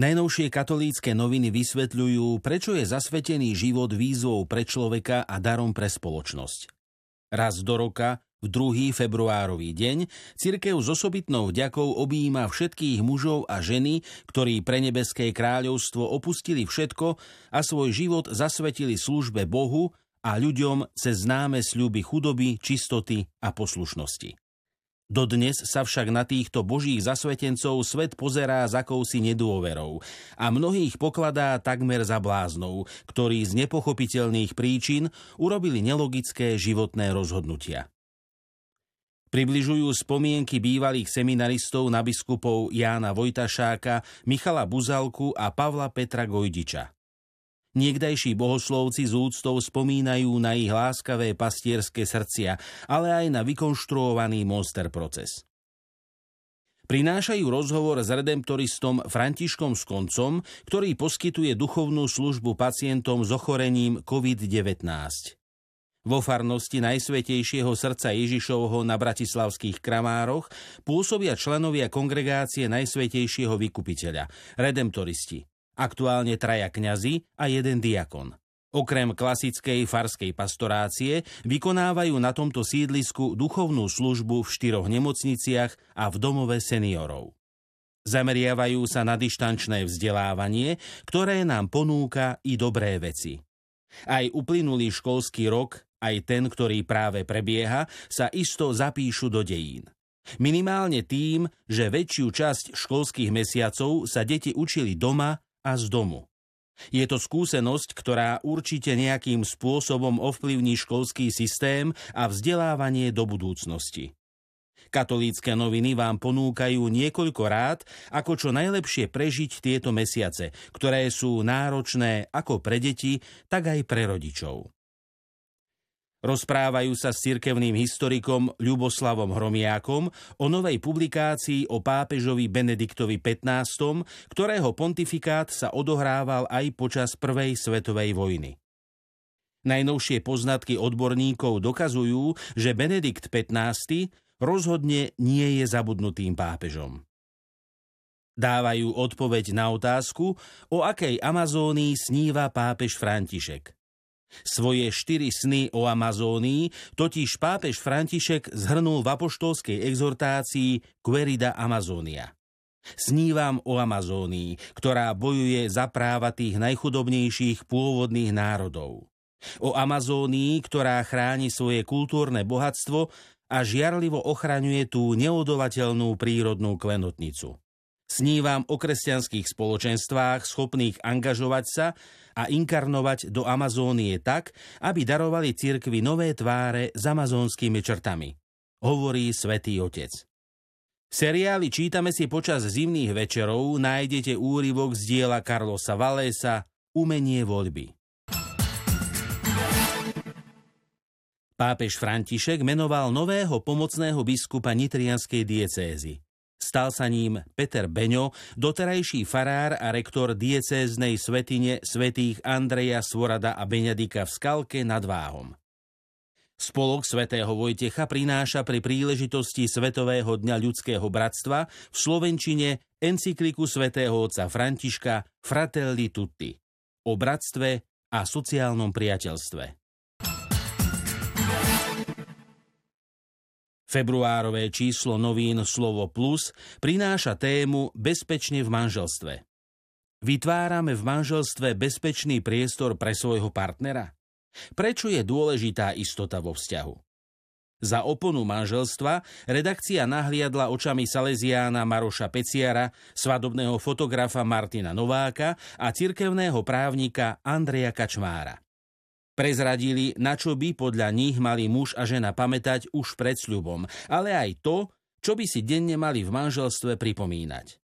Najnovšie katolícke noviny vysvetľujú, prečo je zasvetený život výzvou pre človeka a darom pre spoločnosť. Raz do roka, v druhý februárový deň, cirkev s osobitnou vďakou objíma všetkých mužov a ženy, ktorí pre nebeské kráľovstvo opustili všetko a svoj život zasvetili službe Bohu a ľuďom cez známe sľuby chudoby, čistoty a poslušnosti. Dodnes sa však na týchto božích zasvetencov svet pozerá s akousi nedôverou a mnohých pokladá takmer za bláznov, ktorí z nepochopiteľných príčin urobili nelogické životné rozhodnutia. Približujú spomienky bývalých seminaristov na biskupov Jána Vojtašáka, Michala Buzalku a Pavla Petra Gojdiča. Niekdajší bohoslovci z úctou spomínajú na ich láskavé pastierské srdcia, ale aj na vykonštruovaný monster proces. Prinášajú rozhovor s redemptoristom Františkom Skoncom, ktorý poskytuje duchovnú službu pacientom s ochorením COVID-19. Vo farnosti Najsvetejšieho srdca Ježišovho na Bratislavských Kramároch pôsobia členovia kongregácie Najsvetejšieho vykupiteľa, redemptoristi, aktuálne traja kňazi a jeden diakon. Okrem klasickej farskej pastorácie vykonávajú na tomto sídlisku duchovnú službu v štyroch nemocniciach a v domove seniorov. Zameriavajú sa na dištančné vzdelávanie, ktoré nám ponúka i dobré veci. Aj uplynulý školský rok, aj ten, ktorý práve prebieha, sa isto zapíšu do dejín. Minimálne tým, že väčšiu časť školských mesiacov sa deti učili doma a z domu. Je to skúsenosť, ktorá určite nejakým spôsobom ovplyvní školský systém a vzdelávanie do budúcnosti. Katolícke noviny vám ponúkajú niekoľko rád, ako čo najlepšie prežiť tieto mesiace, ktoré sú náročné ako pre deti, tak aj pre rodičov. Rozprávajú sa s cirkevným historikom Ľuboslavom Hromiákom o novej publikácii o pápežovi Benediktovi XV, ktorého pontifikát sa odohrával aj počas Prvej svetovej vojny. Najnovšie poznatky odborníkov dokazujú, že Benedikt XV rozhodne nie je zabudnutým pápežom. Dávajú odpoveď na otázku, o akej Amazónii sníva pápež František – svoje štyri sny o Amazónii totiž pápež František zhrnul v apoštolskej exhortácii Querida Amazonia. Snívam o Amazónii, ktorá bojuje za práva tých najchudobnejších pôvodných národov. O Amazónii, ktorá chráni svoje kultúrne bohatstvo a žiarlivo ochraňuje tú neodolateľnú prírodnú klenotnicu. Snívam o kresťanských spoločenstvách schopných angažovať sa a inkarnovať do Amazónie tak, aby darovali cirkvi nové tváre s amazónskymi črtami. Hovorí svätý Otec. V seriáli Čítame si počas zimných večerov nájdete úryvok z diela Carlosa Valésa Umenie voľby. Pápež František menoval nového pomocného biskupa Nitrianskej diecézy. Stal sa ním Peter Beňo, doterajší farár a rektor diecéznej svetine svetých Andreja, Svorada a Beňadika v Skalke nad Váhom. Spolok svätého Vojtecha prináša pri príležitosti Svetového dňa ľudského bratstva v Slovenčine encykliku svätého otca Františka Fratelli Tutti o bratstve a sociálnom priateľstve. Februárové číslo novín Slovo Plus prináša tému Bezpečne v manželstve. Vytvárame v manželstve bezpečný priestor pre svojho partnera? Prečo je dôležitá istota vo vzťahu? Za oponu manželstva redakcia nahliadla očami Salesiána Maroša Peciara, svadobného fotografa Martina Nováka a cirkevného právnika Andreja Kačmára. Prezradili, na čo by podľa nich mali muž a žena pamätať už pred sľubom, ale aj to, čo by si denne mali v manželstve pripomínať.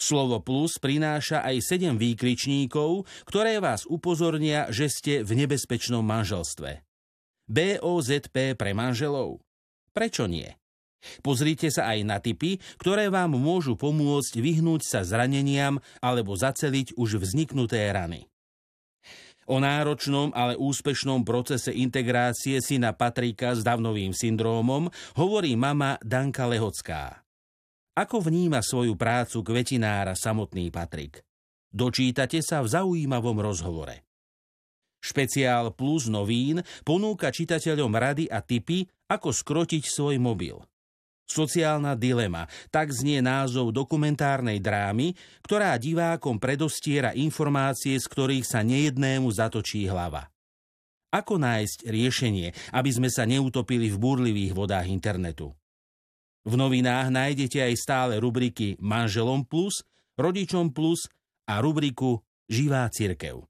Slovo plus prináša aj sedem výkričníkov, ktoré vás upozornia, že ste v nebezpečnom manželstve. BOZP pre manželov? Prečo nie? Pozrite sa aj na typy, ktoré vám môžu pomôcť vyhnúť sa zraneniam alebo zaceliť už vzniknuté rany. O náročnom, ale úspešnom procese integrácie syna Patrika s Davnovým syndrómom hovorí mama Danka Lehocká. Ako vníma svoju prácu kvetinára samotný Patrik? Dočítate sa v zaujímavom rozhovore. Špeciál Plus novín ponúka čitateľom rady a tipy, ako skrotiť svoj mobil. Sociálna dilema, tak znie názov dokumentárnej drámy, ktorá divákom predostiera informácie, z ktorých sa nejednému zatočí hlava. Ako nájsť riešenie, aby sme sa neutopili v búrlivých vodách internetu? V novinách nájdete aj stále rubriky Manželom plus, Rodičom plus a rubriku Živá cirkev.